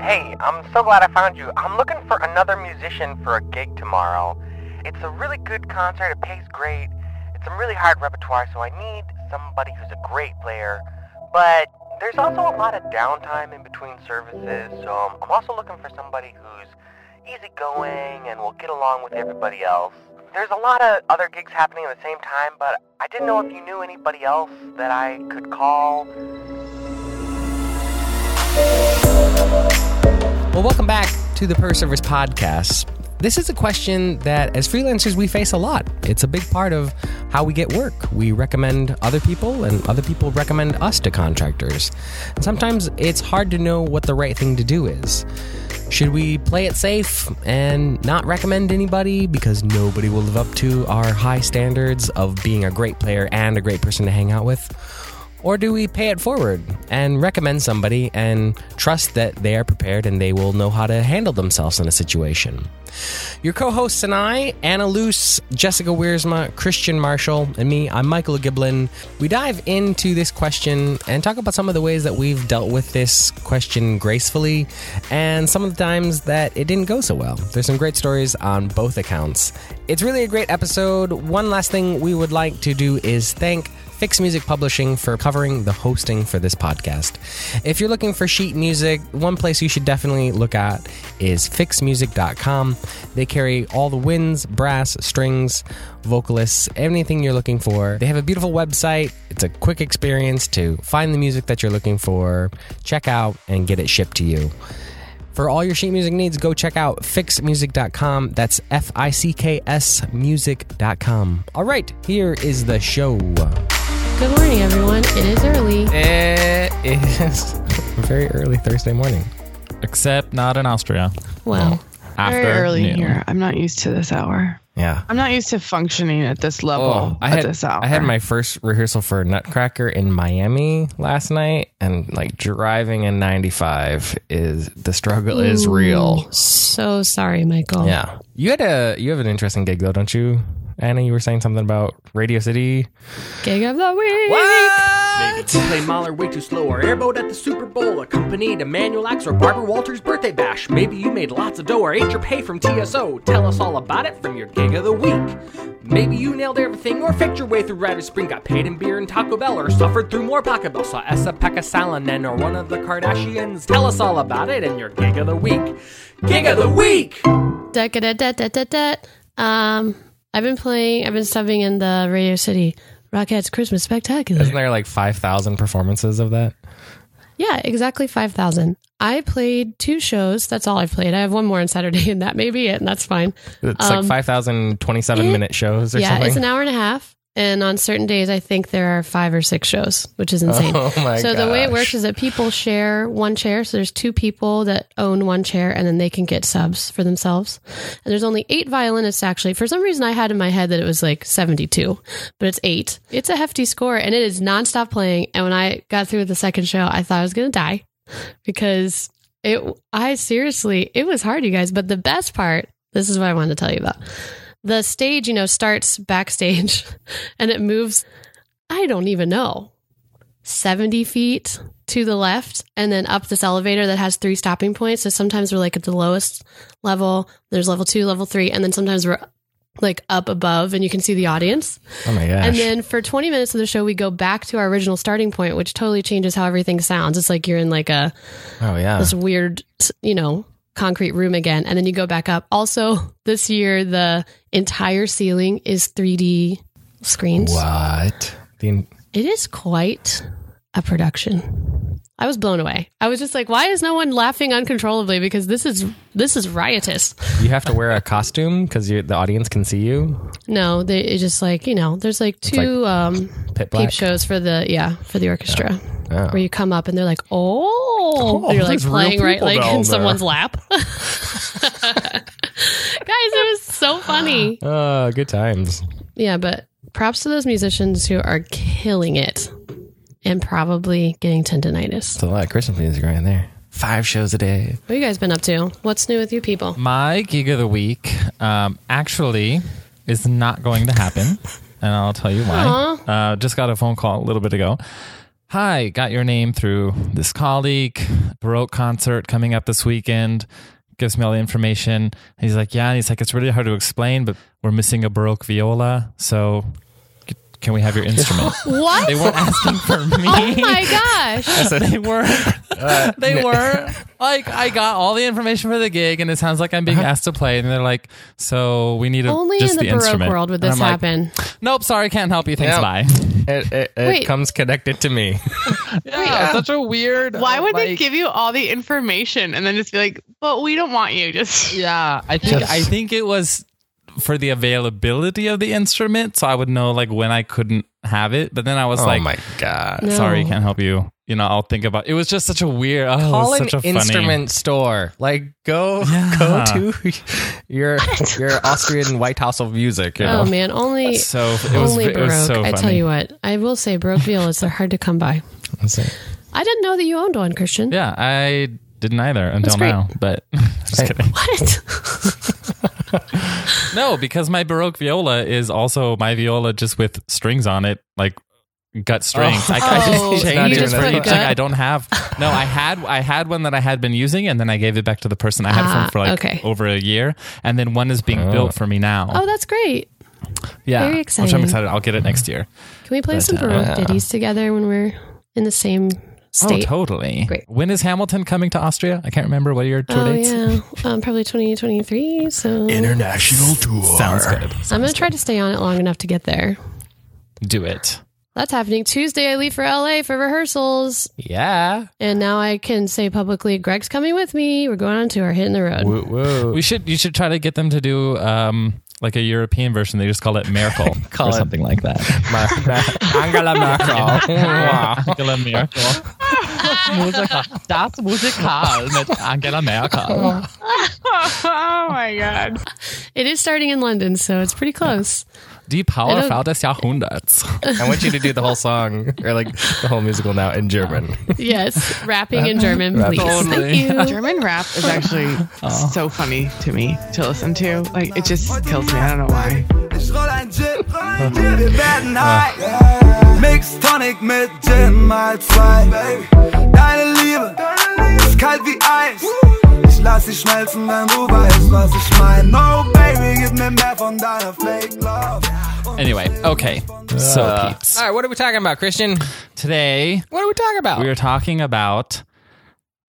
Hey, I'm so glad I found you. I'm looking for another musician for a gig tomorrow. It's a really good concert, it pays great. It's some really hard repertoire, so I need somebody who's a great player. But there's also a lot of downtime in between services, so I'm also looking for somebody who's easygoing and will get along with everybody else. There's a lot of other gigs happening at the same time, but I didn't know if you knew anybody else that I could call. Well, welcome back to the Per Service Podcast. This is a question that, as freelancers, we face a lot. It's a big part of how we get work. We recommend other people, and other people recommend us to contractors. And sometimes it's hard to know what the right thing to do is. Should we play it safe and not recommend anybody because nobody will live up to our high standards of being a great player and a great person to hang out with? Or do we pay it forward and recommend somebody and trust that they are prepared and they will know how to handle themselves in a situation? Your co hosts and I, Anna Luce, Jessica Wiersma, Christian Marshall, and me, I'm Michael Giblin. We dive into this question and talk about some of the ways that we've dealt with this question gracefully and some of the times that it didn't go so well. There's some great stories on both accounts. It's really a great episode. One last thing we would like to do is thank Ficks Music Publishing for covering the hosting for this podcast. If you're looking for sheet music, one place you should definitely look at is ficksmusic.com. They carry all the winds, brass, strings, vocalists, anything you're looking for. They have a beautiful website. It's a quick experience to find the music that you're looking for, check out, and get it shipped to you. For all your sheet music needs, go check out ficksmusic.com. That's F I C K S music.com. All right, here is the show. Good morning, everyone. It is early. It is very early Thursday morning. Except not in Austria. Wow. After Very early noon. here. I'm not used to this hour. Yeah. I'm not used to functioning at this level Oh, I at had this hour. I had my first rehearsal for Nutcracker in Miami last night, and like driving in 95 is the struggle is real. So sorry, Michael. Yeah, you had a you have an interesting gig though, don't you, Anna? You were saying something about Radio City. Gig of the week. What? Maybe you play Mahler way too slow, or airboat at the Super Bowl, accompanied Emanuel Ax or Barbara Walters' birthday bash. Maybe you made lots of dough or ate your pay from TSO. Tell us all about it from your gig of the week. Maybe you nailed everything or faked your way through Rite of Spring, got paid in beer and Taco Bell, or suffered through more Taco Bell, saw Esa-Pekka Salonen or one of the Kardashians. Tell us all about it in your gig of the week. Gig of the week! Da, da, da, da, da, da. Um, I've been playing, I've been subbing in the Radio City Rockettes Christmas Spectacular. Isn't there like 5,000 performances of that? Yeah, exactly 5,000. I played two shows. That's all I've played. I have one more on Saturday, and that may be it, and that's fine. It's Um, like 5,027 it- minute shows or yeah, something. Yeah, it's an hour and a half. And on certain days, I think there are five or six shows, which is insane. Oh my so the way it works is that people share one chair. So there's two people that own one chair, and then they can get subs for themselves. And there's only eight violinists actually. For some reason, I had in my head that it was like 72, but it's eight. It's a hefty score, and it is nonstop playing. And when I got through the second show, I thought I was going to die because it. I seriously, it was hard, you guys. But the best part, this is what I wanted to tell you about the stage, you know, starts backstage and it moves, I don't even know, 70 feet to the left and then up this elevator that has three stopping points. So sometimes we're like at the lowest level, there's level two, level three, and then sometimes we're like up above and you can see the audience. oh my gosh. And then for 20 minutes of the show, we go back to our original starting point, which totally changes how everything sounds. It's like you're in like a, oh, yeah. this weird, you know, concrete room again. And then you go back up. Also, this year, the entire ceiling is 3D screens. What? The, It is quite a production. I was blown away. I was just like, why is no one laughing uncontrollably? Because this is this is riotous. you have to wear a costume because the audience can see you. No, they it's just like you know, there's like two um, Pit peep shows for the yeah for the orchestra Oh. where you come up and they're like, oh, Oh, you're like playing right people like down in there. someone's lap. Guys, it was so funny. Oh, good times. Yeah, but props to those musicians who are killing it and probably getting tendonitis. It's a lot of Christmas music right in there. Five shows a day. What have you guys been up to? What's new with you people? My gig of the week um, actually is not going to happen, and I'll tell you why. Uh, just got a phone call a little bit ago. Hi, got your name through this colleague, Baroque concert coming up this weekend. Gives me all the information. He's like, Yeah. And he's like, It's really hard to explain, but we're missing a Baroque viola. So can we have your instrument? What? they weren't asking for me. oh my gosh. they were Uh, they were like I got all the information for the gig and it sounds like I'm being asked to play and they're like so we need a, Only just in the, Baroque instrument. world would this I'm like, happen. nope sorry can't help you thanks Yep. bye It, it, it comes connected to me. Yeah, such a weird Why would they give you all the information and then just be like, but we don't want you? Just yeah I think Just- I think it was for the availability of the instrument so I would know like when I couldn't have it but then I was oh like "Oh my god! No. sorry can't help you you know I'll think about it was just such a weird oh, Call it an was such a funny instrument store. Like go Yeah. go to your your Austrian White House of music. You oh, know? Oh man, only so it was only it Baroque. was so funny I tell you what, I will say Baroque violas are hard to come by. I didn't know that you owned one, Christian. yeah I didn't either until now but just Hey. kidding What? No, because my Baroque viola is also my viola just with strings on it, like gut strings. I, I Oh, just you changed it just for each gut? I don't have. No, I had I had one that I had been using, and then I gave it back to the person I had it Ah, from for like okay. over a year, and then one is being Oh. built for me now. oh, that's great. yeah, very Which I'm excited. I'll get it next year. Can we play But, some uh, Baroque yeah. ditties together when we're in the same State. Oh, totally. Great. When is Hamilton coming to Austria? I can't remember what are your tour Oh dates. yeah, um, probably 2023. So International tour. Sounds good. I'm gonna try to stay on it long enough to get there. Do it. That's happening Tuesday. I leave for LA for rehearsals, Yeah. and now I can say publicly, Greg's coming with me. We're going on tour, hitting the road. Woo, woo. We should. You should try to get them to do um like a European version. They just call it Miracle Call or it- something like that. Ma- Angela Merkel. wow. Angela Merkel. Musiker. Das Musikal mit Angela Merkel. oh my god. It is starting in London, so it's pretty close. Die I Powerfrau don't- des Jahrhunderts. I want you to do the whole song or like the whole musical now in German. Yes, rapping in German, please. Totally. Thank you. German rap is actually so funny to me to listen to. Like it just kills me. I don't know why. Ich roll ein Gin, wir werden high. Mix Tonic mit Gin mal zwei. Deine Liebe ist kalt wie Eis. Ich lass sie schmelzen, wenn du weißt, was ich mein. No, baby, gib mir mehr von deiner Fake Love. Anyway, okay. So Uh, peeps. all right, what are we talking about, Christian? Today What are we talking about? we are talking about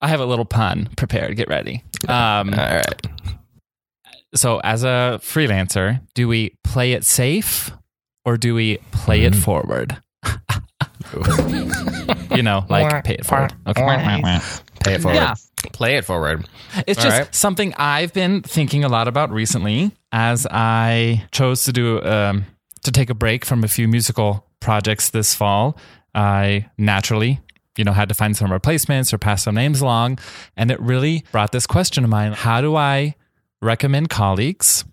I have a little pun prepared. Get ready. Um, all right. so as a freelancer, do we play it safe or do we play it forward? you know, like pay it forward. Okay. Pay it forward. Yeah. Play it forward. It's All just right. something I've been thinking a lot about recently as I chose to do um, to take a break from a few musical projects this fall. I naturally, you know, had to find some replacements or pass some names along, and it really brought this question to mind: How do I recommend colleagues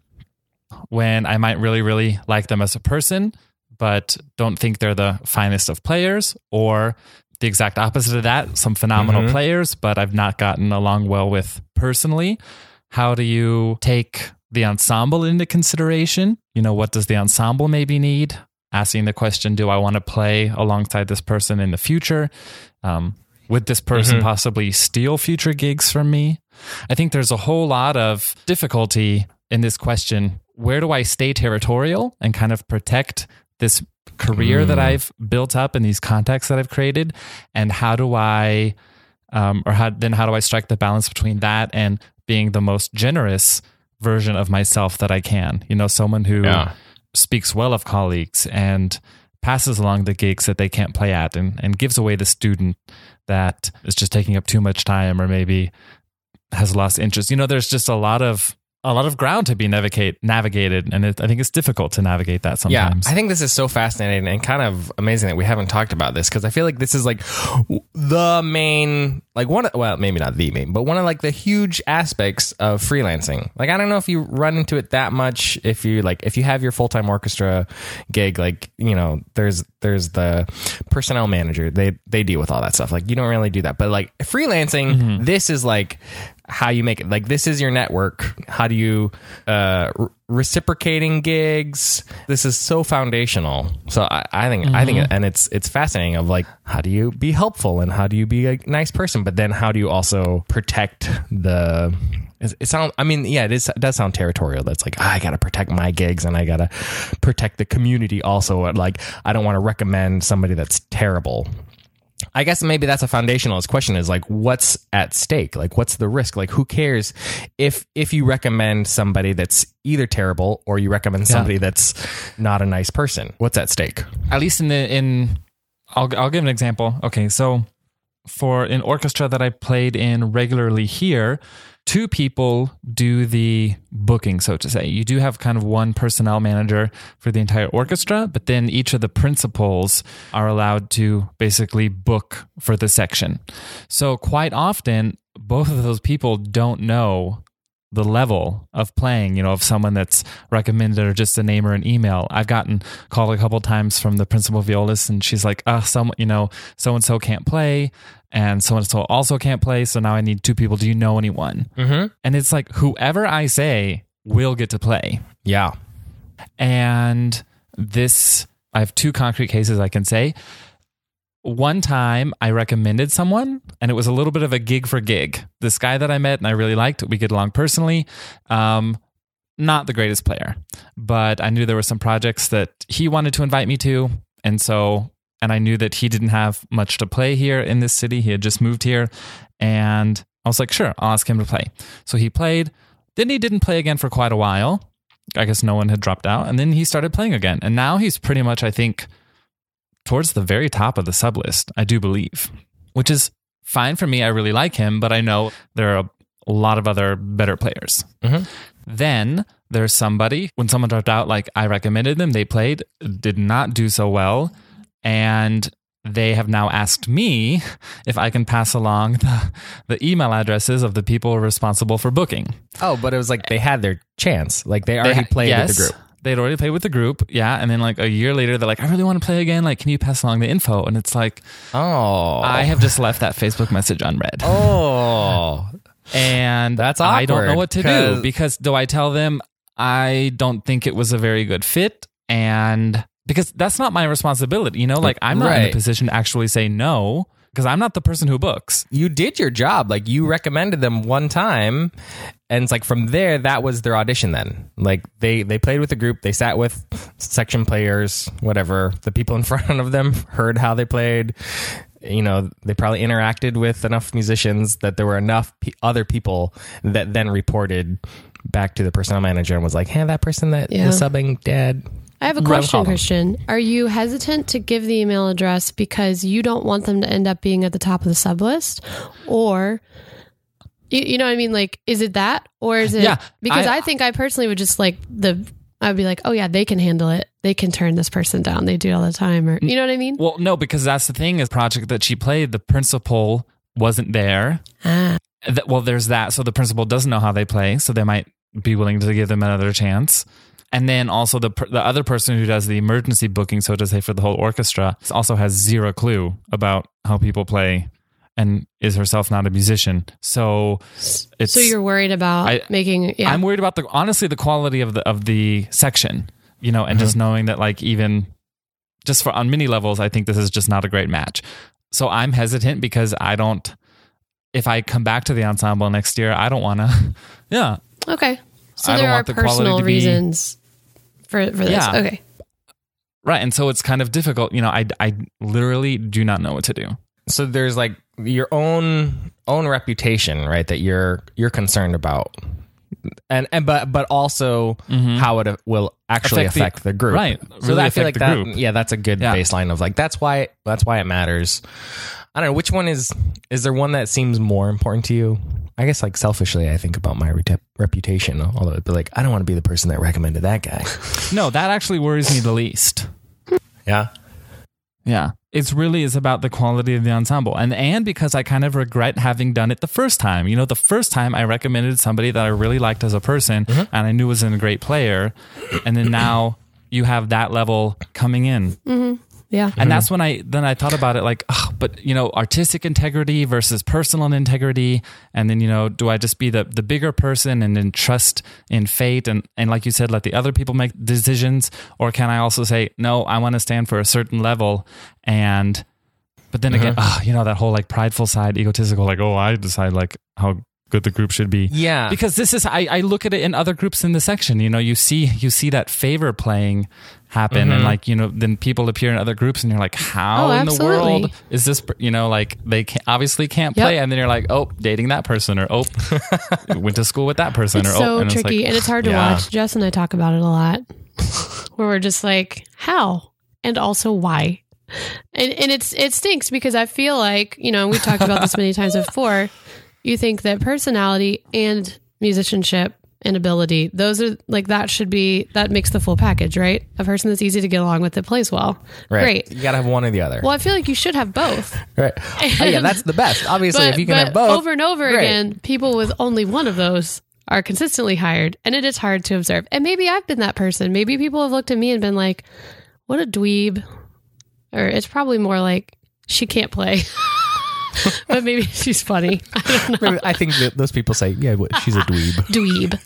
when I might really, really like them as a person, but don't think they're the finest of players, or the exact opposite of that, some phenomenal Mhm. players, but I've not gotten along well with personally. How do you take the ensemble into consideration? You know, what does the ensemble maybe need? Asking the question, do I want to play alongside this person in the future? Um, would this person Mhm. possibly steal future gigs from me? I think there's a whole lot of difficulty in this question. Where do I stay territorial and kind of protect this career that I've built up and these contacts that I've created? And how do I, um, or how, then how do I strike the balance between that and being the most generous version of myself that I can? You know, someone who Yeah. speaks well of colleagues and passes along the gigs that they can't play at and, and gives away the student that is just taking up too much time or maybe has lost interest. You know, there's just a lot of a lot of ground to be navigate navigated, and it, I think it's difficult to navigate that sometimes. Yeah, I think this is so fascinating and kind of amazing that we haven't talked about this because I feel like this is like the main, like one, of- well, maybe not the main, but one of like the huge aspects of freelancing. Like, I don't know if you run into it that much. If you like, if you have your full time orchestra gig, like you know, there's there's the personnel manager. They they deal with all that stuff. Like, you don't really do that, but like freelancing, mm-hmm. this is like how you make it. Like this is your network. How do you uh, re- reciprocating gigs? This is so foundational. So I, I think I think and it's it's fascinating. Of like how do you be helpful and how do you be a nice person, but then how do you also protect the it sounds. I mean, yeah, it, is, it does sound territorial. That's like "Ah, I got to protect my gigs and I got to protect the community. Also, like I don't want to recommend somebody that's terrible. I guess maybe that's a foundationalist question is like what's at stake? Like what's the risk? Like who cares if if you recommend somebody that's either terrible or you recommend somebody that's not a nice person? What's at stake? at least in the in I'll I'll give an example. Okay, so for an orchestra that I played in regularly here, two people do the booking, so to say. You do have kind of one personnel manager for the entire orchestra, but then each of the principals are allowed to basically book for the section. So quite often, both of those people don't know the level of playing, you know, of someone that's recommended or just a name or an email. I've gotten called a couple times from the principal violist and she's like, uh, some, you know, so and so can't play and so and so also can't play. So now I need two people. Do you know anyone? Mm-hmm. And it's like, whoever I say will get to play. Yeah. And this, I have two concrete cases I can say. One time I recommended someone and it was a little bit of a gig for gig. This guy that I met and I really liked, we get along personally. Um, not the greatest player, but I knew there were some projects that he wanted to invite me to. And so, and I knew that he didn't have much to play here in this city. He had just moved here. And I was like, sure, I'll ask him to play. So he played. Then he didn't play again for quite a while. I guess no one had dropped out. And then he started playing again. And now he's pretty much, I think, towards the very top of the sub list, I do believe, which is fine for me. I really like him, but I know there are a lot of other better players. Mhm. Then there's somebody, when someone dropped out, like I recommended them, they played, did not do so well. And they have now asked me if I can pass along the, the email addresses of the people responsible for booking. Oh, but it was like they had their chance. Like they already They- played yes, with the group. They'd already played with the group, yeah. And then like a year later, they're like, "I really want to play again. Like, can you pass along the info?" And it's like, Oh. I have just left that Facebook message unread, Oh. and That's I don't know awkward, what to do because do I tell them I don't think it was a very good fit, and because that's not my responsibility, you know, like I'm not in a Right. position to actually say no because I'm not the person who books. you did your job. Like you recommended them one time, and it's like from there that was their audition. Then like they they played with the group, they sat with section players, whatever. The people in front of them heard how they played. You know, they probably interacted with enough musicians that there were enough pe other people that then reported back to the personnel manager and was like, "Hey, that person that Yeah. was subbing dead." I have a question. Christian. Are you hesitant to give the email address because you don't want them to end up being at the top of the sub list? Or, you, you know what I mean? Like, is it that? Or is it? Yeah, because I- I, think I personally would just like the, I would be like, oh yeah, they can handle it. They can turn this person down. They do it all the time. Or, you know what I mean? Well, no, because that's the thing is project that she played, the principal wasn't there. Ah, well, there's that. So the principal doesn't know how they play, so they might be willing to give them another chance. And then also the the other person who does the emergency booking, so to say, for the whole orchestra, also has zero clue about how people play, and is herself not a musician. So it's so you're worried about I- making, yeah. I'm worried about the honestly the quality of the of the section, you know, and just mm-hmm. knowing that like even just for on many levels, I think this is just not a great match. So I'm hesitant because I don't. If I come back to the ensemble next year, I don't want to. Yeah, okay. So I don't there are want the quality personal to be- reasons for, for this. Yeah. Okay. right. And so it's kind of difficult. You know, I I literally do not know what to do. so there's like your own own reputation right that you're you're concerned about and and but but also how it will actually Mm-hmm. Affect the- the, group right, so really I feel like that group. yeah that's a good Yeah. baseline of like that's why that's why it matters i don't know which one is is there one that seems more important to you i guess like selfishly i think about my rete- reputation although it'd be like i don't want to be the person that recommended that guy No, that actually worries me the least. yeah Yeah. It's really is about the quality of the ensemble. And and because I kind of regret having done it the first time. You know, the first time I recommended somebody that I really liked as a person mm-hmm. and I knew was a great player. And then now you have that level coming in. Mm-hmm. Yeah. And that's mm-hmm. when I then I thought about it like, oh, but you know, artistic integrity versus personal integrity, and then you know, do I just be the the bigger person and then trust in fate and and like you said, let the other people make decisions, or can I also say no, I want to stand for a certain level and. But then uh-huh. again, oh, you know that whole like prideful side, egotistical, like oh, I decide like how good the group should be. Yeah. because this is I, I look at it in other groups in the section. You know, you see you see that favor playing happen, Mm-hmm. and like you know, then people appear in other groups, and you're like, how Oh, in the world is this? You know, like they can, obviously can't Yep. play, and then you're like, oh, dating that person, or oh, went to school with that person, It's or so oh, and tricky It's like, and it's hard to Yeah. watch. Jess and I talk about it a lot. where we're just like, how? And also why? And and it's it stinks because I feel like, you know, we've talked about this many times before. You think that personality and musicianship and ability, those are like that should be that makes the full package, right? A person that's easy to get along with that plays well. right. Great. You gotta have one or the other. Well, I feel like you should have both. Right. Oh, yeah, that's the best. Obviously, but, if you can have both. over and over great. again, people with only one of those are consistently hired, and it is hard to observe. And maybe I've been that person. Maybe people have looked at me and been like, "What a dweeb," or it's probably more like she can't play. but maybe she's funny. I don't know. Maybe- I think that those people say, yeah, what, she's a dweeb. Dweeb.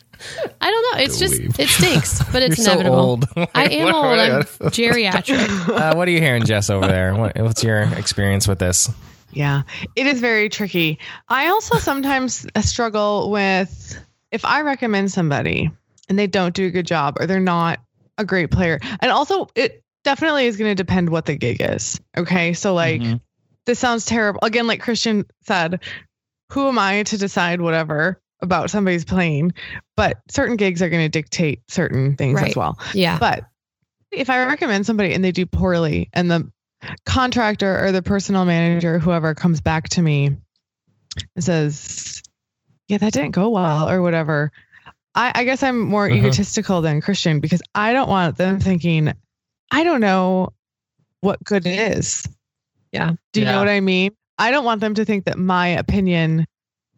I don't know. It's just it stinks, but it's You're so inevitable. old. I am old. I'm geriatric. Uh, what are you hearing, Jess, over there? What, what's your experience with this? Yeah, it is very tricky. I also sometimes struggle with if I recommend somebody and they don't do a good job or they're not a great player. And also, it definitely is going to depend what the gig is. Okay. So, like, Mhm. This sounds terrible. Again, like Christian said, who am I to decide whatever about somebody's playing? But certain gigs are going to dictate certain things Right. as well. Yeah. But if I recommend somebody and they do poorly, and the contractor or the personal manager, whoever comes back to me and says, Yeah, that didn't go well, or whatever, I, I guess I'm more Mhm. egotistical than Christian because I don't want them thinking, I don't know what good is. Yeah. Do you Yeah. know what I mean? I don't want them to think that my opinion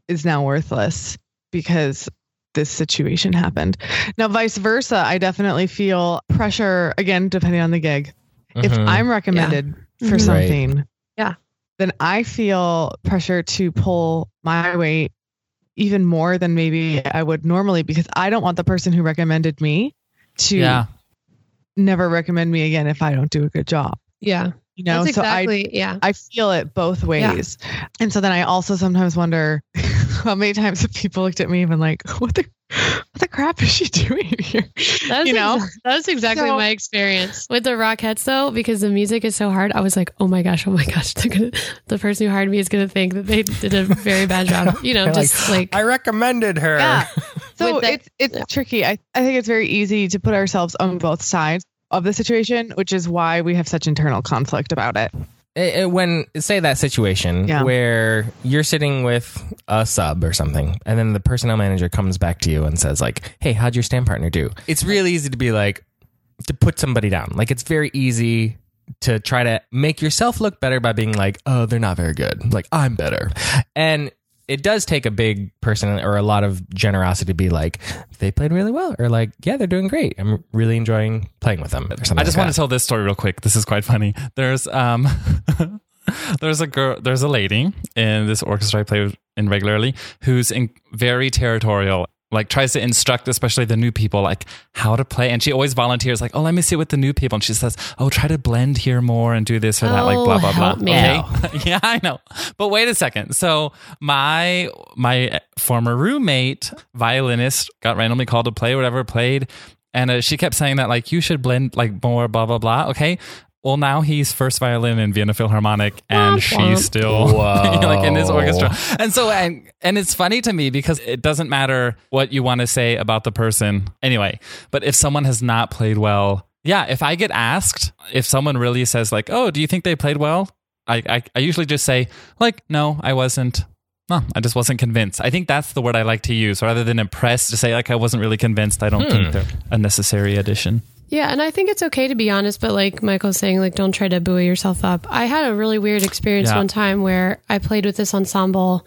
is now worthless because this situation happened. Now, vice versa, I definitely feel pressure, again, depending on the gig. If Mhm. I'm recommended for Mhm. something, Yeah. then I feel pressure to pull my weight even more than maybe I would normally because I don't want the person who recommended me to yeah, never recommend me again if I don't do a good job. yeah. You know, That's so I exactly. yeah. I feel it both ways. And so then I also sometimes wonder how many times have people looked at me and been like, what the, what the crap is she doing here? That's you know? exa- that's exactly So- my experience with the Rockettes, though, because the music is so hard. I was like, oh my gosh, oh my gosh, gonna, the person who hired me is going to think that they did a very bad job. You know, just like, I recommended her. Yeah. So With that- it's it's yeah. tricky. I, I think it's very easy to put ourselves on both sides of the situation, which is why we have such internal conflict about it. Eh, eh, when say that situation Yeah. where you're sitting with a sub or something and then the personnel manager comes back to you and says like hey how'd your stand partner do it's really easy to be like to put somebody down like it's very easy to try to make yourself look better by being like oh they're not very good like i'm better and it does take a big person or a lot of generosity to be like they played really well or like yeah they're doing great i'm really enjoying playing with them or something I just like want that. to tell this story real quick. This is quite funny. There's um there's a girl there's a lady in this orchestra I play in regularly who's in, very territorial. Like tries to instruct, especially the new people, like how to play, and she always volunteers, like, "Oh, let me sit with the new people." And she says, "Oh, try to blend here more and do this or that, like Oh, blah blah blah." me. Okay, yeah, I know. But wait a second. So my my former roommate, violinist, got randomly called to play whatever played, and uh, she kept saying that like you should blend like more blah blah blah. Okay. Well, now he's first violin in Vienna Philharmonic, and Womp she's womp. still like in his orchestra. And so, and and it's funny to me because it doesn't matter what you want to say about the person anyway. But if someone has not played well, yeah, if I get asked, if someone really says like, "Oh, do you think they played well?" I I, I usually just say like, "No, I wasn't." No, I just wasn't convinced. I think that's the word I like to use rather than impressed to say like I wasn't really convinced. I don't think hmm. they're a necessary addition. Yeah, and I think it's okay to be honest, but like Michael's saying, like don't try to buoy yourself up. I had a really weird experience Yeah. one time where I played with this ensemble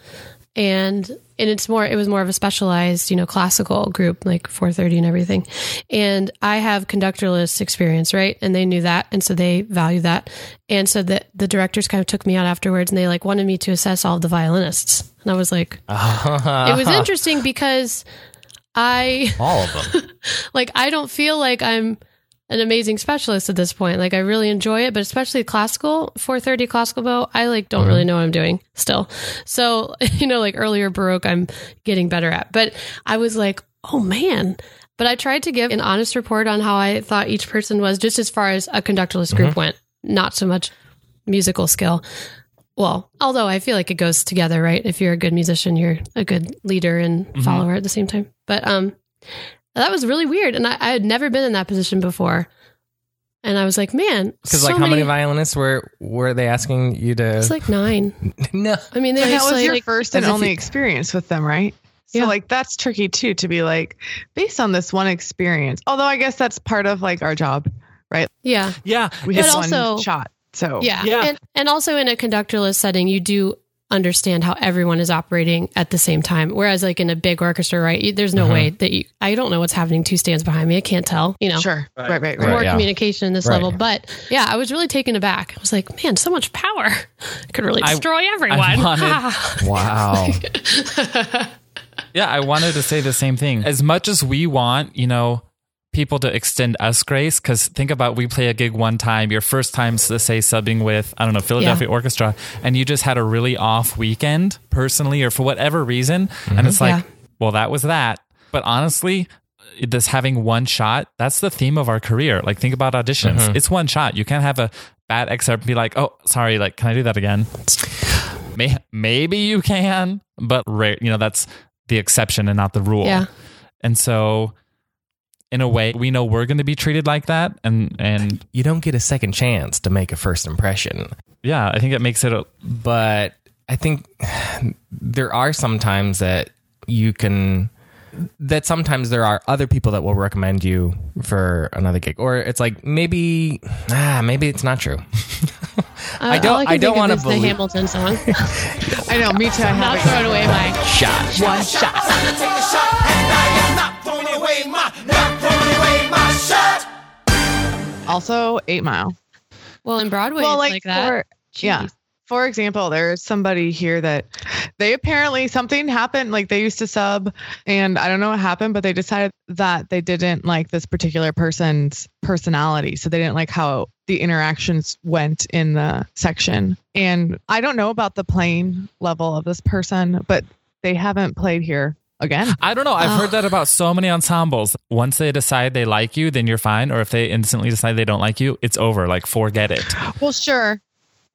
and and it's more it was more of a specialized you know classical group like 430 and everything and i have conductorless experience right and they knew that and so they value that and so the the directors kind of took me out afterwards and they like wanted me to assess all the violinists and i was like it was interesting because i All of them. like I don't feel like I'm an amazing specialist at this point. Like I really enjoy it, but especially classical, 430 classical bow, I like don't really know what I'm doing still. So, you know, like earlier Baroque, I'm getting better at. But I was like, oh man. But I tried to give an honest report on how I thought each person was, just as far as a conductorless group went, not so much musical skill. Well, although I feel like it goes together, right? If you're a good musician, you're a good leader and follower at the same time. But um, that was really weird, and I, I had never been in that position before. And I was like, man, Because so like, how many violinists were were they asking you to? It's like nine. no. I mean, they that was like, your first and only you- experience with them, right? So Yeah. like that's tricky too to be like based on this one experience. Although I guess that's part of like our job. Right? Yeah, Yeah. We But have also- one shot. So yeah, Yeah. And and also in a conductorless setting, you do understand how everyone is operating at the same time. Whereas like in a big orchestra, right? you- There's no Uh-huh. way that you. I don't know what's happening two stands behind me. I can't tell. You know. Sure. Right, right, right. Right. More yeah. communication in this Right. level, but yeah, I was really taken aback. I was like, "Man, so much power! I could really destroy I everyone." wanted- Wow. Yeah, I wanted to say the same thing. As much as we want, you know, people to extend us grace, because think about we play a gig one time, your first time, let's say, subbing with, I don't know, Philadelphia Orchestra, and you just had a really off weekend personally or for whatever reason. And mm-hmm. it's like, Yeah. well, that was that. But honestly, this having one shot, that's the theme of our career. Like, think about auditions. Mm-hmm. It's one shot. You can't have a bad excerpt and be like, oh, sorry, like, can I do that again? Maybe you can, but rare, you know, that's the exception and not the rule. Yeah. And so in a way, we know we're going to be treated like that and and you don't get a second chance to make a first impression. yeah, I think it makes it a, but I think there are some times that you can that sometimes there are other people that will recommend you for another gig or it's like maybe ah maybe it's not true I don't- all can I don't wanna is believe- the Hamilton song. I know, me too. I Not have throwing away my shot one shot. Also, Eight Mile. well in Broadway. well, it's like, like, that. for yeah. Jeez. For example, there's somebody here that they apparently something happened. Like they used to sub, and I don't know what happened, but they decided that they didn't like this particular person's personality, so they didn't like how the interactions went in the section. And I don't know about the playing level of this person, but they haven't played here again. I don't know. I've heard oh. that about so many ensembles. Once they decide they like you, then you're fine. Or if they instantly decide they don't like you, it's over. Like forget it. Well, sure.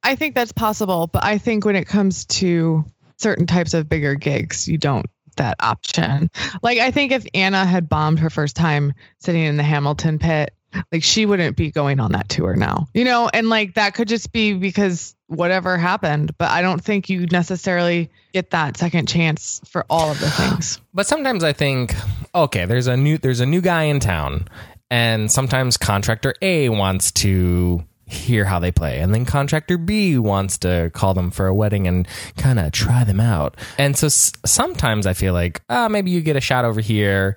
I think that's possible, but I think when it comes to certain types of bigger gigs, you don't that option. Like I think if Anna had bombed her first time sitting in the Hamilton pit, like she wouldn't be going on that tour now. You know, and like that could just be because whatever happened, but I don't think you necessarily get that second chance for all of the things. but sometimes I think okay there's a new there's a new guy in town and sometimes contractor A wants to hear how they play and then contractor B wants to call them for a wedding and kind of try them out and so s- sometimes I feel like ah maybe you get a shot over here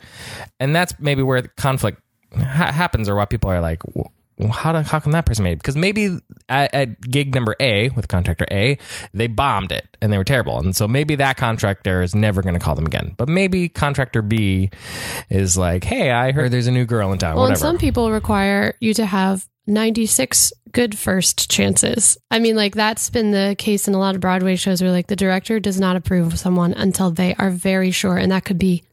and that's maybe where the conflict ha- happens or what people are like "Well, how do, how come that person made it? Because maybe at, at gig number A with contractor A, they bombed it and they were terrible, and so maybe that contractor is never going to call them again. But maybe contractor B is like, hey, I heard there's a new girl in town. Well, and whatever. some people require you to have 96 good first chances. I mean, like that's been the case in a lot of Broadway shows where like the director does not approve of someone until they are very sure, and that could be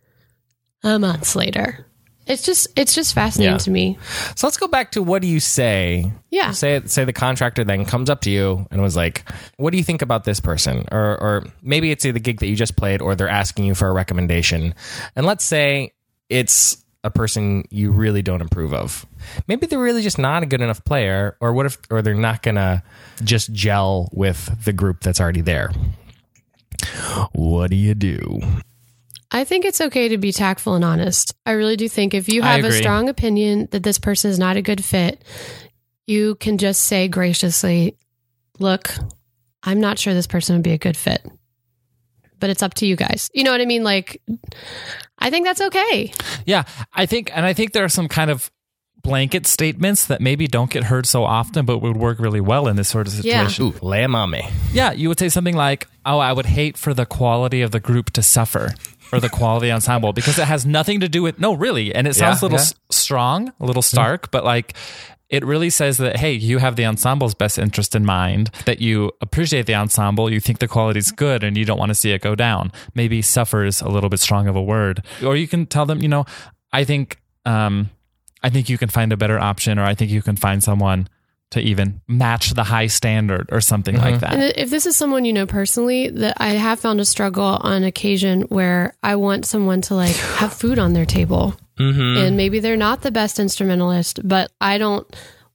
a month later. It's just it's just fascinating Yeah. to me. so let's go back to what do you say? Yeah. Say say the contractor then comes up to you and was like, "What do you think about this person?" Or or maybe it's the gig that you just played, or they're asking you for a recommendation. And let's say it's a person you really don't approve of. Maybe they're really just not a good enough player, or what if or they're not gonna just gel with the group that's already there. What do you do? I think it's okay to be tactful and honest. I really do think if you have a strong opinion that this person is not a good fit, you can just say graciously, "Look, I'm not sure this person would be a good fit." but it's up to you guys. You know what I mean? Like, I think that's okay. Yeah, I think, and I think there are some kind of blanket statements that maybe don't get heard so often, but would work really well in this sort of Yeah. situation. Ooh, lay 'em on me. Yeah, you would say something like, "Oh, I would hate for the quality of the group to suffer." Or the quality ensemble because it has nothing to do with no really. And it sounds Yeah, a little yeah. s- strong a little stark but like it really says that hey you have the ensemble's best interest in mind that you appreciate the ensemble you think the quality's good and you don't want to see it go down. Maybe suffers a little bit strong of a word. Or you can tell them you know i think um i think you can find a better option or i think you can find someone to even match the high standard or something like that And if this is someone you know personally, that I have found a struggle on occasion where I want someone to like have food on their table, Mm-hmm. and maybe they're not the best instrumentalist, but I don't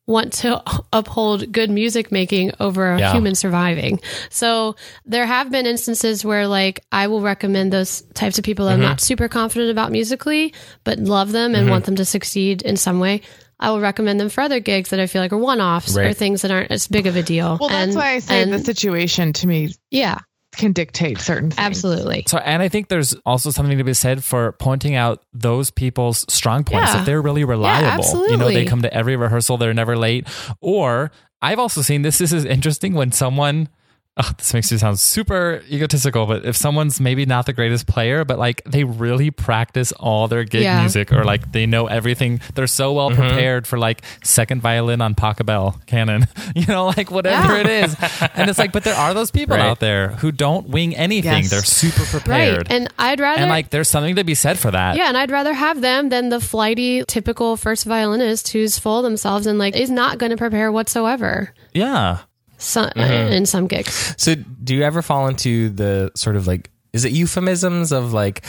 want to uphold good music making over a Yeah. human surviving. So there have been instances where like I will recommend those types of people Mm-hmm. I'm not super confident about musically, but love them and want them to succeed in some way. I will recommend them for other gigs that I feel like are one offs or things that aren't as big of a deal. Well, that's And- why I say and- the situation to me yeah, can dictate certain things. absolutely. So, and I think there's also something to be said for pointing out those people's strong points. Yeah. If they're really reliable, you know, they come to every rehearsal, they're never late. Or I've also seen this. This is interesting when someone. Oh, this makes you sound super egotistical, but if someone's maybe not the greatest player, but like they really practice all their gig Yeah. music, or like they know everything, they're so well mm-hmm. prepared for like second violin on Pachelbel canon, you know, like whatever Yeah. it is. And it's like, but there are those people Right. out there who don't wing anything; Yes. they're super prepared. Right. And I'd rather And like, there's something to be said for that. Yeah, and I'd rather have them than the flighty, typical first violinist who's full of themselves and like is not going to prepare whatsoever. Yeah. So, Mm-hmm. In some gigs, So, do you ever fall into the sort of like, is it euphemisms of like,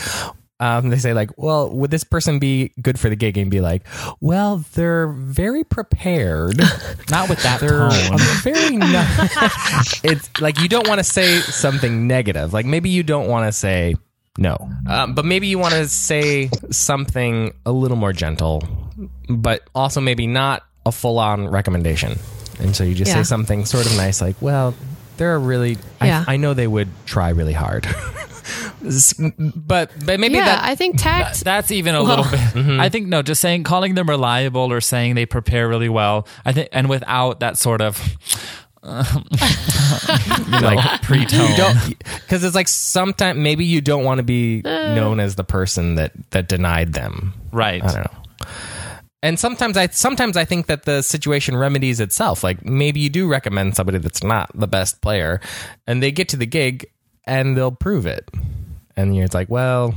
um, they say like, well, would this person be good for the gig? And be like, well, they're very prepared. Not with that They're tone. very. No- it's like you don't want to say something negative. Like maybe you don't want to say no, um, but maybe you want to say something a little more gentle, but also maybe not a full-on recommendation. And so you just Yeah. say something sort of nice, like, "Well, they're really. Yeah. I, I know they would try really hard." But but maybe yeah, that I think tact. That's even a little bit. Mm-hmm. I think no, just saying calling them reliable or saying they prepare really well. I think, and without that sort of you know, pre-tone. because it's like sometimes maybe you don't want to be uh. known as the person that that denied them right. i don't know and sometimes i sometimes i think that the situation remedies itself like maybe you do recommend somebody that's not the best player and they get to the gig and they'll prove it and you're it's like well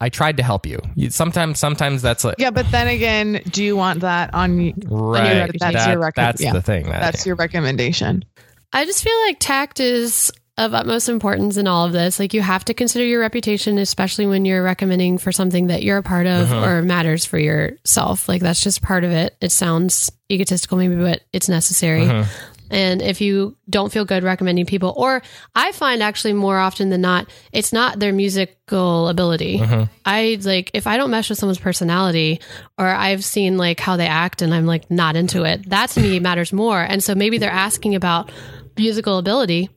i tried to help you, you sometimes sometimes that's like Yeah, but then again, do you want that on? y- right That's That- your rec- that's yeah. the thing that, That's your recommendation. I just feel like tact is of utmost importance in all of this. Like you have to consider your reputation, especially when you're recommending for something that you're a part of Uh-huh. or matters for yourself. Like that's just part of it. It sounds egotistical, maybe, but it's necessary. Uh-huh. And if you don't feel good recommending people, or I find actually more often than not, it's not their musical ability. Uh-huh. I like if I don't mesh with someone's personality, or I've seen like how they act, and I'm like not into it. That to me matters more. And so maybe they're asking about musical ability,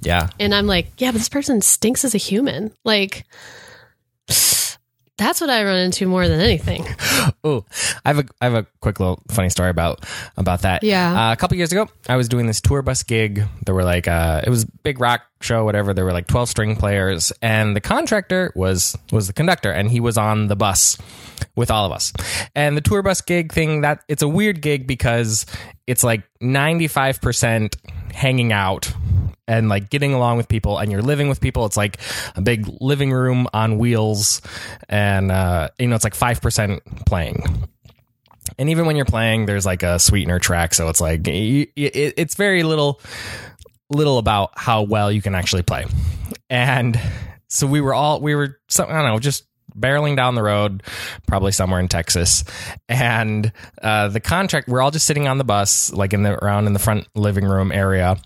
yeah and I'm like, yeah, but this person stinks as a human. Like. That's what I run into more than anything. Oh, I have a I have a quick little funny story about about that. Yeah. uh, a couple years ago, I was doing this tour bus gig. There were like uh, it was a big rock show, whatever. There were like twelve string players, and the contractor was was the conductor, and he was on the bus with all of us. And the tour bus gig thing that it's a weird gig because it's like ninety five percent hanging out and like getting along with people and you're living with people it's like a big living room on wheels and uh you know it's like 5% playing. And even when you're playing there's like a sweetener track so it's like it's very little little about how well you can actually play. And so we were all we were i don't know just barreling down the road probably somewhere in texas. And uh, the contract we're all just sitting on the bus like in the around in the front living room area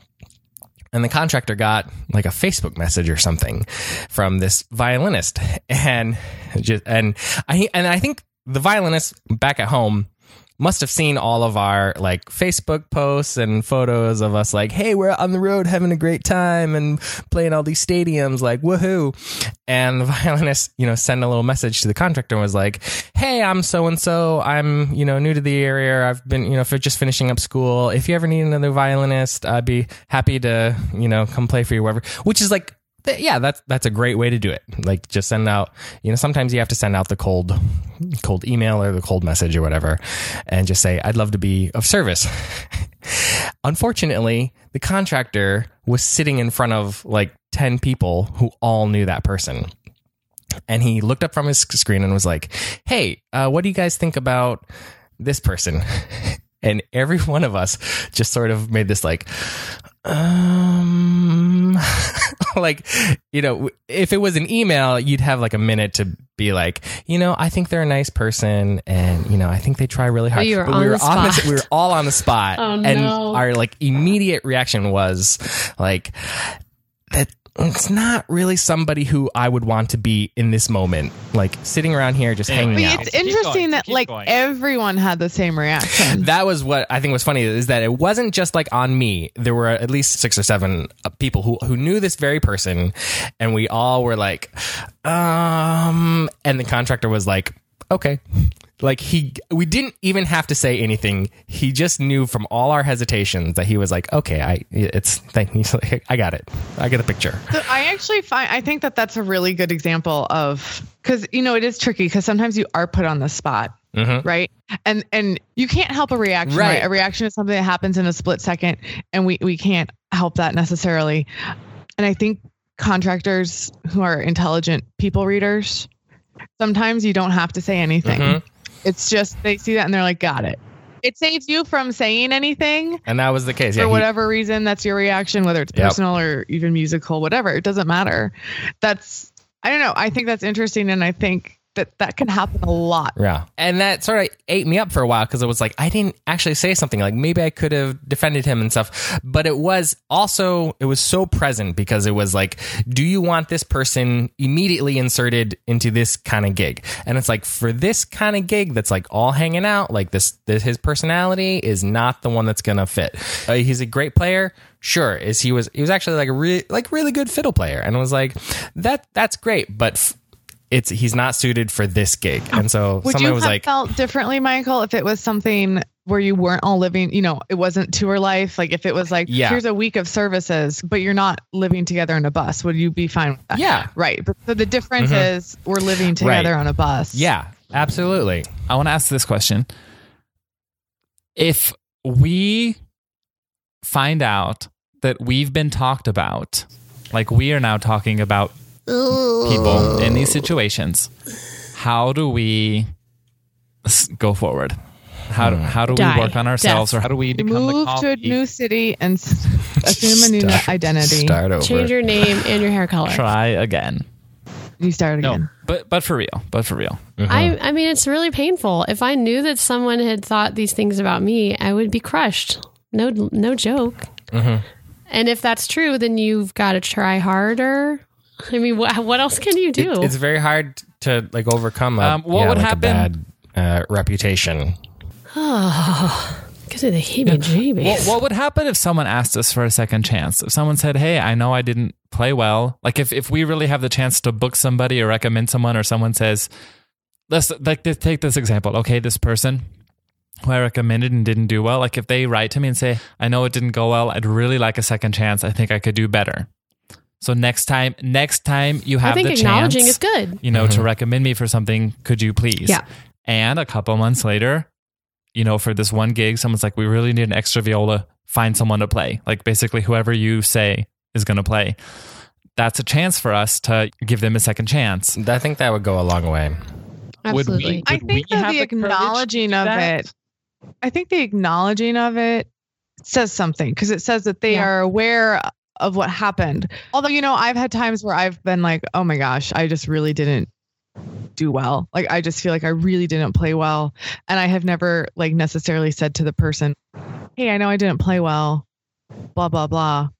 and the contractor got like a Facebook message or something from this violinist, and just and I and I think the violinist back at home must have seen all of our like Facebook posts and photos of us like, hey, we're on the road having a great time and playing all these stadiums, like woohoo. And the violinist, you know, sent a little message to the contractor and was like, hey, I'm so and so. I'm, you know, new to the area. I've been, you know, for just finishing up school. If you ever need another violinist, I'd be happy to, you know, come play for you, wherever. Which is like yeah, that's that's a great way to do it. Like just send out, you know, sometimes you have to send out the cold cold email or the cold message or whatever and just say I'd love to be of service. Unfortunately, the contractor was sitting in front of like 10 people who all knew that person. And he looked up from his screen and was like, "Hey, uh, what do you guys think about this person?" and every one of us just sort of made this like um like you know if it was an email you'd have like a minute to be like you know i think they're a nice person and you know i think they try really hard were but we were the on spot. we were all on the spot Oh, and no. our like immediate reaction was like that it's not really somebody who I would want to be in this moment, like sitting around here just Anyway. hanging But out. it's interesting going, that like going. everyone had the same reaction. that was what I think was funny is that it wasn't just like on me. There were at least six or seven uh, people who who knew this very person, and we all were like, um, and the contractor was like, okay. Like he, we didn't even have to say anything. He just knew from all our hesitations that he was like, "Okay, I, it's thank you. I got it. I get a picture." So I actually find I think that that's a really good example of because you know it is tricky because sometimes you are put on the spot, Mhm. right? And and you can't help a reaction, right. Right. A reaction is something that happens in a split second, and we we can't help that necessarily. And I think contractors who are intelligent people readers, sometimes you don't have to say anything. Mhm. It's just they see that and they're like, got it. It saves you from saying anything And that was the case. for Yeah, he- whatever reason that's your reaction whether it's Yep. personal or even musical whatever it doesn't matter that's i don't know i think that's interesting and i think that that can happen a lot Yeah. And that sort of ate me up for a while because it was like, I didn't actually say something. Like maybe I could have defended him and stuff. But it was also, it was so present because it was like, do you want this person immediately inserted into this kind of gig? And it's like, for this kind of gig that's like all hanging out, like this, this his personality is not the one that's going to fit. Uh, he's a great player. Sure. Is he was, he was actually like a really, like really good fiddle player. And it was like, that, that's great. But f- it's he's not suited for this gig, oh, and so would someone you was have like, felt differently michael if it was something where you weren't all living you know it wasn't tour life like if it was like Yeah. here's a week of services but you're not living together in a bus would you be fine with that Yeah. right but so the difference mm-hmm. is we're living together Right. on a bus "Yeah, absolutely." I want to ask this question. If we find out that we've been talked about, like we are now talking about people in these situations, how do we go forward? How do, hmm. how do we work on ourselves Death. or how do we You become the move to a new city and s- assume a new Start- identity Start over. Change your name and your hair color. try again? you start again. No, but but for real, but for real. Mm-hmm. I, I mean, it's really painful. If I knew that someone had thought these things about me, I would be crushed. No, no joke. Mm-hmm. And if that's true, then you've got to try harder. I mean, what, what else can you do? It- it's very hard to like overcome. A, Um, what yeah, would like happen- A bad uh, reputation. Gives me the heebie-jeebies. What, what would happen if someone asked us for a second chance? If someone said, "Hey, I know I didn't play well," like if if we really have the chance to book somebody or recommend someone, or someone says, "Let's like th- take this example." Okay, this person who I recommended and didn't do well. Like if they write to me and say, "I know it didn't go well. I'd really like a second chance. I think I could do better." So next time, next time you have I think the acknowledging chance, is good. you know, to mm-hmm. recommend me for something, could you please? Yeah. And a couple months later, you know, for this one gig, someone's like, we really need an extra viola. Find someone to play. Like basically, whoever you say is going to play. That's a chance for us to give them a second chance. I think that would go a long way. Would we- Absolutely. I think we have the the courage to acknowledging do of that? it, I think the acknowledging of it says something because it says that they Yeah. are aware of what happened. Although, you know, I've had times where I've been like, oh my gosh, I just really didn't do well. Like, I just feel like I really didn't play well. And I have never, like, necessarily said to the person, hey, I know I didn't play well, blah, blah, blah.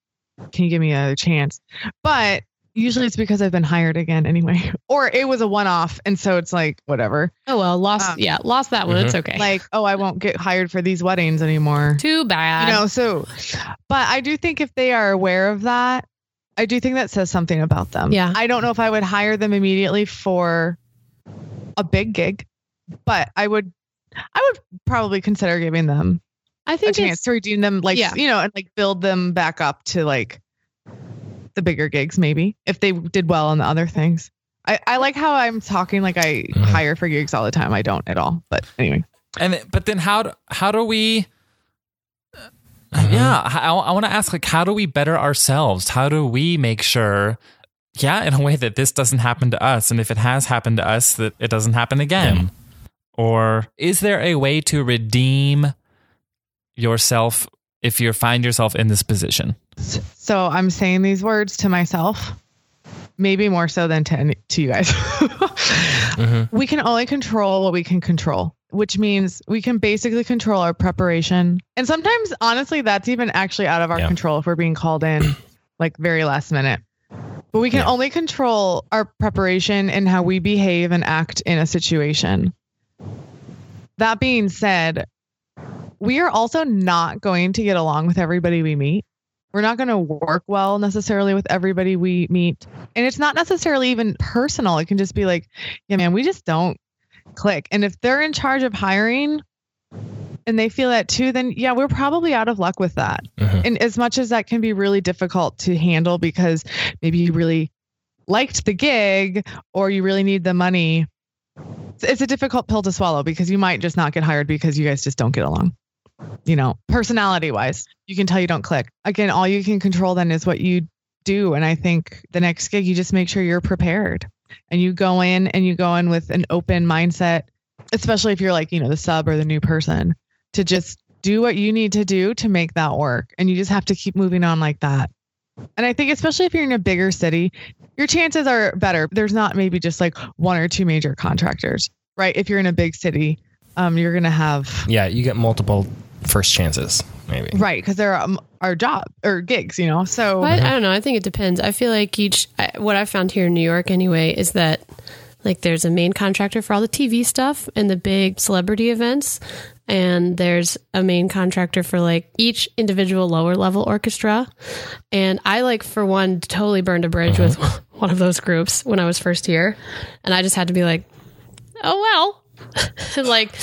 Can you give me a chance? But usually it's because I've been hired again anyway, or it was a one off, and so it's like whatever. Oh well, lost. Um, yeah, lost that one. It's okay. Like, oh, I won't get hired for these weddings anymore. too bad. You know, so, but I do think if they are aware of that, I do think that says something about them. Yeah. I don't know if I would hire them immediately for a big gig, but I would, I would probably consider giving them I think a chance to redeem them, like Yeah. you know, and like build them back up to like the bigger gigs, maybe if they did well on the other things. I, I like how I'm talking like I Mhm. hire for gigs all the time. I don't at all, but anyway. And but then how do, how do we? Mhm. Yeah, I, I want to ask like how do we better ourselves? How do we make sure? Yeah, in a way that this doesn't happen to us, and if it has happened to us, that it doesn't happen again. Yeah. Or is there a way to redeem yourself if you find yourself in this position? So I'm saying these words to myself, maybe more so than to, any- to you guys. Mhm. We can only control what we can control, which means we can basically control our preparation. And sometimes, honestly, that's even actually out of our Yeah. control if we're being called in like very last minute. But we can Yeah. only control our preparation and how we behave and act in a situation. That being said, we are also not going to get along with everybody we meet. We're not going to work well necessarily with everybody we meet. And it's not necessarily even personal. It can just be like, yeah, man, we just don't click. And if they're in charge of hiring and they feel that too, then yeah, we're probably out of luck with that. Mhm. And as much as that can be really difficult to handle because maybe you really liked the gig or you really need the money, it's a difficult pill to swallow because you might just not get hired because you guys just don't get along. You know, personality wise, you can tell you don't click. Again, all you can control then is what you do. And I think the next gig, you just make sure you're prepared and you go in and you go in with an open mindset, especially if you're like, you know, the sub or the new person, to just do what you need to do to make that work. And you just have to keep moving on like that. And I think, especially if you're in a bigger city, your chances are better. There's not maybe just like one or two major contractors, right? If you're in a big city, um, you're going to have, Yeah, you get multiple first chances, maybe. right? Because there are, um, are job or gigs, you know? So, But I don't know. I think it depends. I feel like each, I- what I found here in New York anyway, is that like there's a main contractor for all the TV stuff and the big celebrity events. And there's a main contractor for like each individual lower level orchestra. And I like, for one, totally burned a bridge with one of those groups when I was first here. And I just had to be like, oh, well. like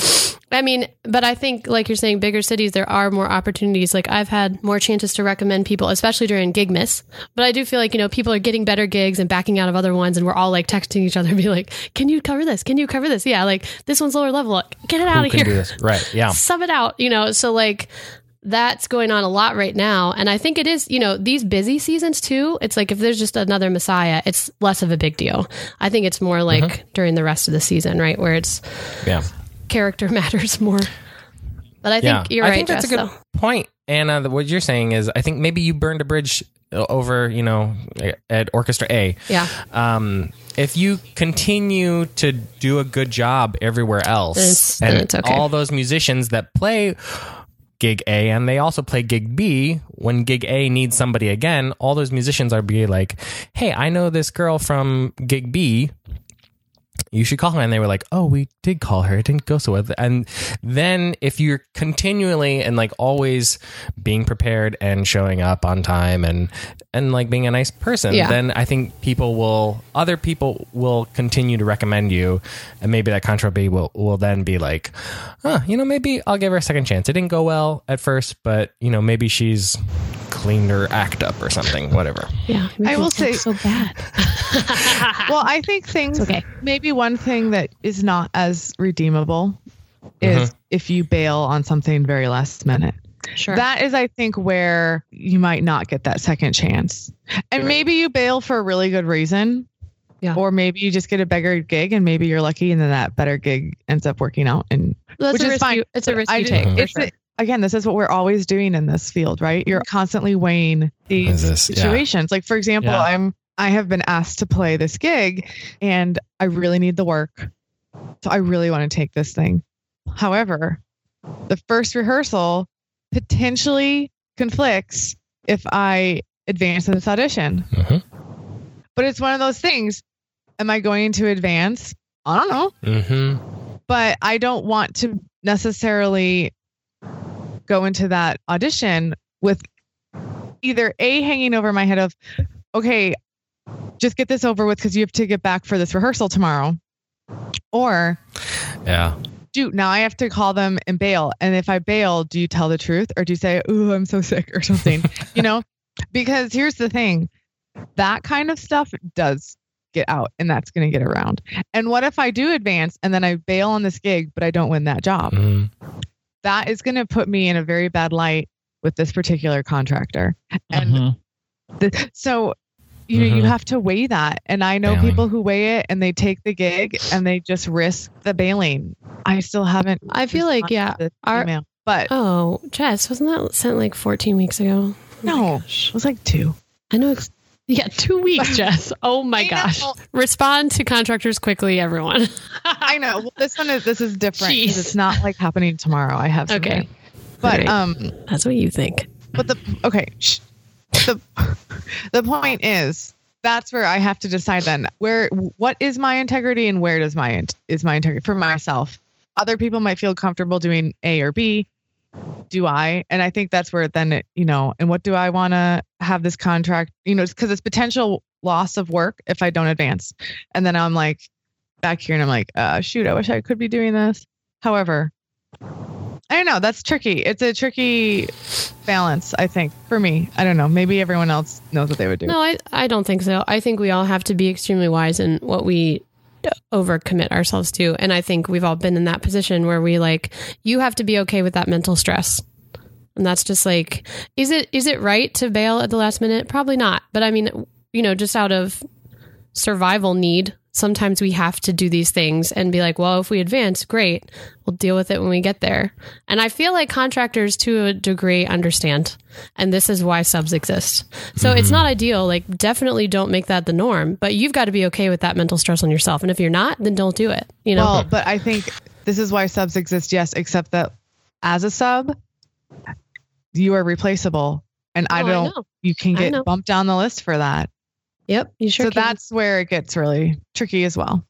i mean but i think like you're saying bigger cities there are more opportunities like i've had more chances to recommend people especially during Gigmas but i do feel like you know people are getting better gigs and backing out of other ones and we're all like texting each other and be like can you cover this can you cover this yeah like this one's lower level get it out Who of can here do this? Right. Yeah. sub it out, you know. So like that's going on a lot right now. And I think it is, you know, these busy seasons too. It's like if there's just another Messiah, it's less of a big deal. I think it's more like Mm-hmm. during the rest of the season, right? Where it's Yeah. Character matters more. But I think yeah. you're I right, think that's Jess, a good though. point. Anna, what you're saying is, I think maybe you burned a bridge over, you know, at Orchestra A. Yeah. Um, if you continue to do a good job everywhere else, It's- and it's okay. all those musicians that play gig A and they also play gig B, when gig A needs somebody again, all those musicians are be like, "Hey, I know this girl from gig B." you should call her. And they were like, oh, we did call her. It didn't go so well. And then if you're continually and like always being prepared and showing up on time and, and like being a nice person, Yeah. then I think people will, other people will continue to recommend you. And maybe that contra B will, will then be like, huh, you know, maybe I'll give her a second chance. It didn't go well at first, but you know, maybe she's cleaned her act up or something, whatever. Yeah. I will say- so bad. well, I think things, It's okay. maybe one thing that is not as redeemable mm-hmm. is if you bail on something very last minute. Sure. That is, I think, where you might not get that second chance. And maybe you bail for a really good reason. Yeah. Or maybe you just get a bigger gig and maybe you're lucky and then that better gig ends up working out. And That's which a is risk fine. You, it's a But risk I you do- take. for it's sure. Again, this is what we're always doing in this field, right? You're constantly weighing these Is this- yeah. situations. Like for example, Yeah. I'm I have been asked to play this gig and I really need the work. So I really want to take this thing. However, the first rehearsal potentially conflicts if I advance in this audition. Mhm. But it's one of those things. Am I going to advance? I don't know. Mm-hmm. But I don't want to necessarily go into that audition with either A, hanging over my head of, okay, just get this over with because you have to get back for this rehearsal tomorrow. Or, Yeah. shoot, now I have to call them and bail. And if I bail, do you tell the truth or do you say, ooh, I'm so sick or something? you know? Because here's the thing that kind of stuff does get out and that's going to get around. And what if I do advance and then I bail on this gig, but I don't win that job? Mhm. That is going to put me in a very bad light with this particular contractor. And Mhm. the, so, you know, you Mhm. have to weigh that. And I know Bailing. people who weigh it and they take the gig and they just risk the bailing. I still haven't. I feel like, yeah, our- email, but Oh, Jess, wasn't that sent like 14 weeks ago? no, it was like two. I know. It's, yeah, two weeks, Jess. Oh my gosh. know. Respond to contractors quickly, everyone. I know. Well, this one is this is different because it's not like happening tomorrow. I have Okay. But Alright. um, That's what you think. but the okay, shh. the the point is that's where I have to decide then where what is my integrity and where does my is my integrity for myself. Other people might feel comfortable doing A or B. Do I? And I think that's where then it, you know, and what do I want to have this contract? You know, because it's potential loss of work if I don't advance. And then I'm like back here and I'm like, uh, shoot, I wish I could be doing this. However, I don't know. That's tricky. It's a tricky balance, I think, for me. I don't know. Maybe everyone else knows what they would do. No, I, I don't think so. I think we all have to be extremely wise in what we overcommit ourselves to. And I think we've all been in that position where we like, you have to be okay with that mental stress. And that's just like, is it is it right to bail at the last minute? Probably not. But I mean, you know, just out of survival need, sometimes we have to do these things and be like, well, if we advance, great. We'll deal with it when we get there. And I feel like contractors to a degree understand. And this is why subs exist. So it's mm-hmm. not ideal. Like, definitely don't make that the norm, but you've got to be okay with that mental stress on yourself. And if you're not, then don't do it. You know? Well, but I think this is why subs exist, yes, except that as a sub, you are replaceable. And I Oh, I don't, know. you can get bumped down the list for that. Yep. You sure so can. that's where it gets really tricky as well.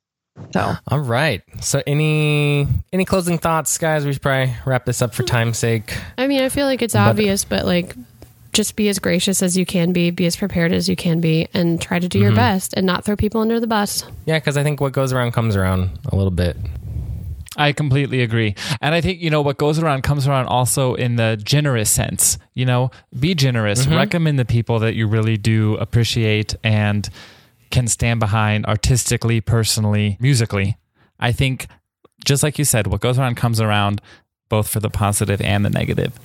So All right. So any any closing thoughts, guys? We should probably wrap this up for hmm. time's sake. I mean, I feel like it's But- obvious, but like, just be as gracious as you can be, be as prepared as you can be, and try to do your mm-hmm. best and not throw people under the bus. Yeah, because I think what goes around comes around a little bit. I completely agree. And I think, you know, what goes around comes around also in the generous sense. You know, be generous, mm-hmm. recommend the people that you really do appreciate and can stand behind artistically, personally, musically. I think, just like you said, what goes around comes around both for the positive and the negative.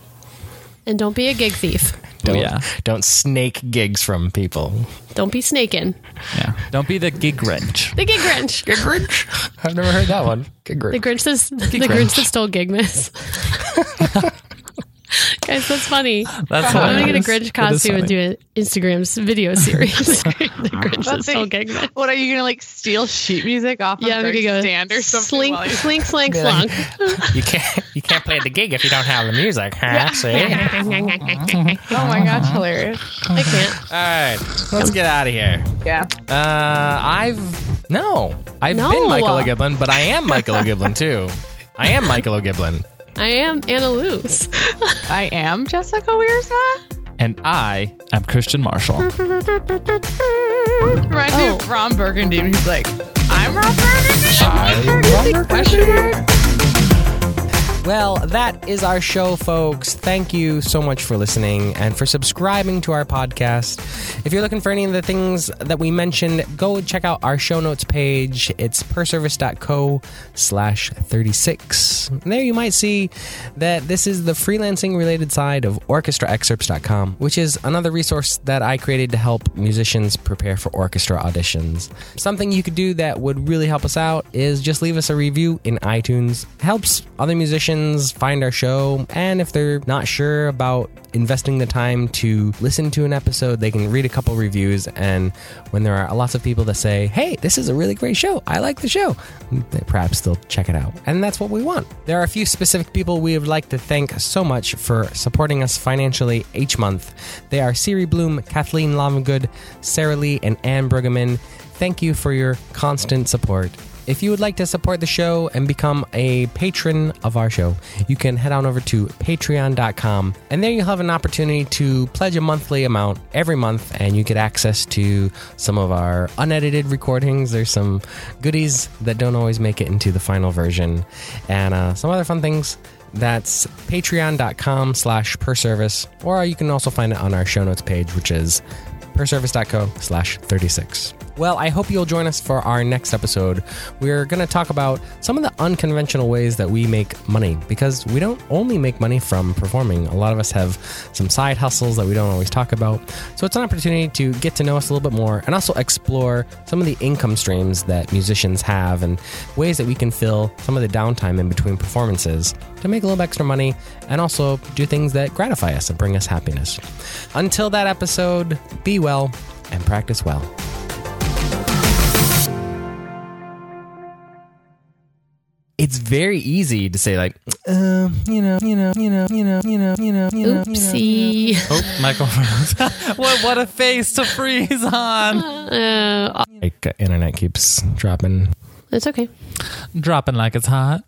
And don't be a gig thief. Oh, Don't, yeah. don't snake gigs from people. Don't be snaking. Yeah. Don't be the gig wrench. The gig Grinch. Gig Grinch? I've never heard that one. Gig The Grinch. The grinch that's, the Grinch. Grinch that stole Gigmas. Guys, that's funny. That's I'm gonna get a. Grinch costume and do an Instagram video series. the Grinch that That's stole it. Gigmas. what are you gonna like steal sheet music off Yeah, of we their could go stand or something? slink, while you- slink, slank, like- You can't you can't play the gig if you don't have the music. Huh? See? oh my gosh, hilarious. I can't. All right, let's get out of here. Yeah. Uh, I've no, I've No. been Michael O'Giblin, but I am Michael O'Giblin too. I am Michael O'Giblin. I am Anna Luz. I am Jessica Weirsa. And I am Christian Marshall. Reminds me of Ron Burgundy. He's like, I'm Ron Burgundy. Question mark? Well, that is our show, folks. Thank you so much for listening and for subscribing to our podcast. If you're looking for any of the things that we mentioned, go check out our show notes page. It's perservice.co slash 36. There you might see that this is the freelancing related side of orchestraexcerpts.com, which is another resource that I created to help musicians prepare for orchestra auditions. Something you could do that would really help us out is just leave us a review in iTunes. Helps other musicians friends find our show. And if they're not sure about investing the time to listen to an episode, they can read a couple reviews. And when there are lots of people that say, hey, this is a really great show, I like the show, perhaps they'll check it out. And that's what we want. There are a few specific people we would like to thank so much for supporting us financially each month. They are Siri Bloom, Kathleen Lavagood, Sarah Lee, and Anne Brueggemann. Thank you for your constant support. If you would like to support the show and become a patron of our show, you can head on over to patreon.com and there you'll have an opportunity to pledge a monthly amount every month and you get access to some of our unedited recordings. There's some goodies that don't always make it into the final version and uh, some other fun things. That's patreon.com slash per service, or you can also find it on our show notes page, which is perservice.co slash 36. Well, I hope you'll join us for our next episode. We're going to talk about some of the unconventional ways that we make money because we don't only make money from performing. A lot of us have some side hustles that we don't always talk about. So it's an opportunity to get to know us a little bit more and also explore some of the income streams that musicians have and ways that we can fill some of the downtime in between performances to make a little extra money and also do things that gratify us and bring us happiness. Until that episode, be well and practice well. It's very easy to say like, uh, you know, you know, you know, you know, you know, you know, you know. Oopsie. Oh, Michael froze. what, what a face to freeze on. Uh, Like, uh, internet keeps dropping. it's okay. Dropping like it's hot.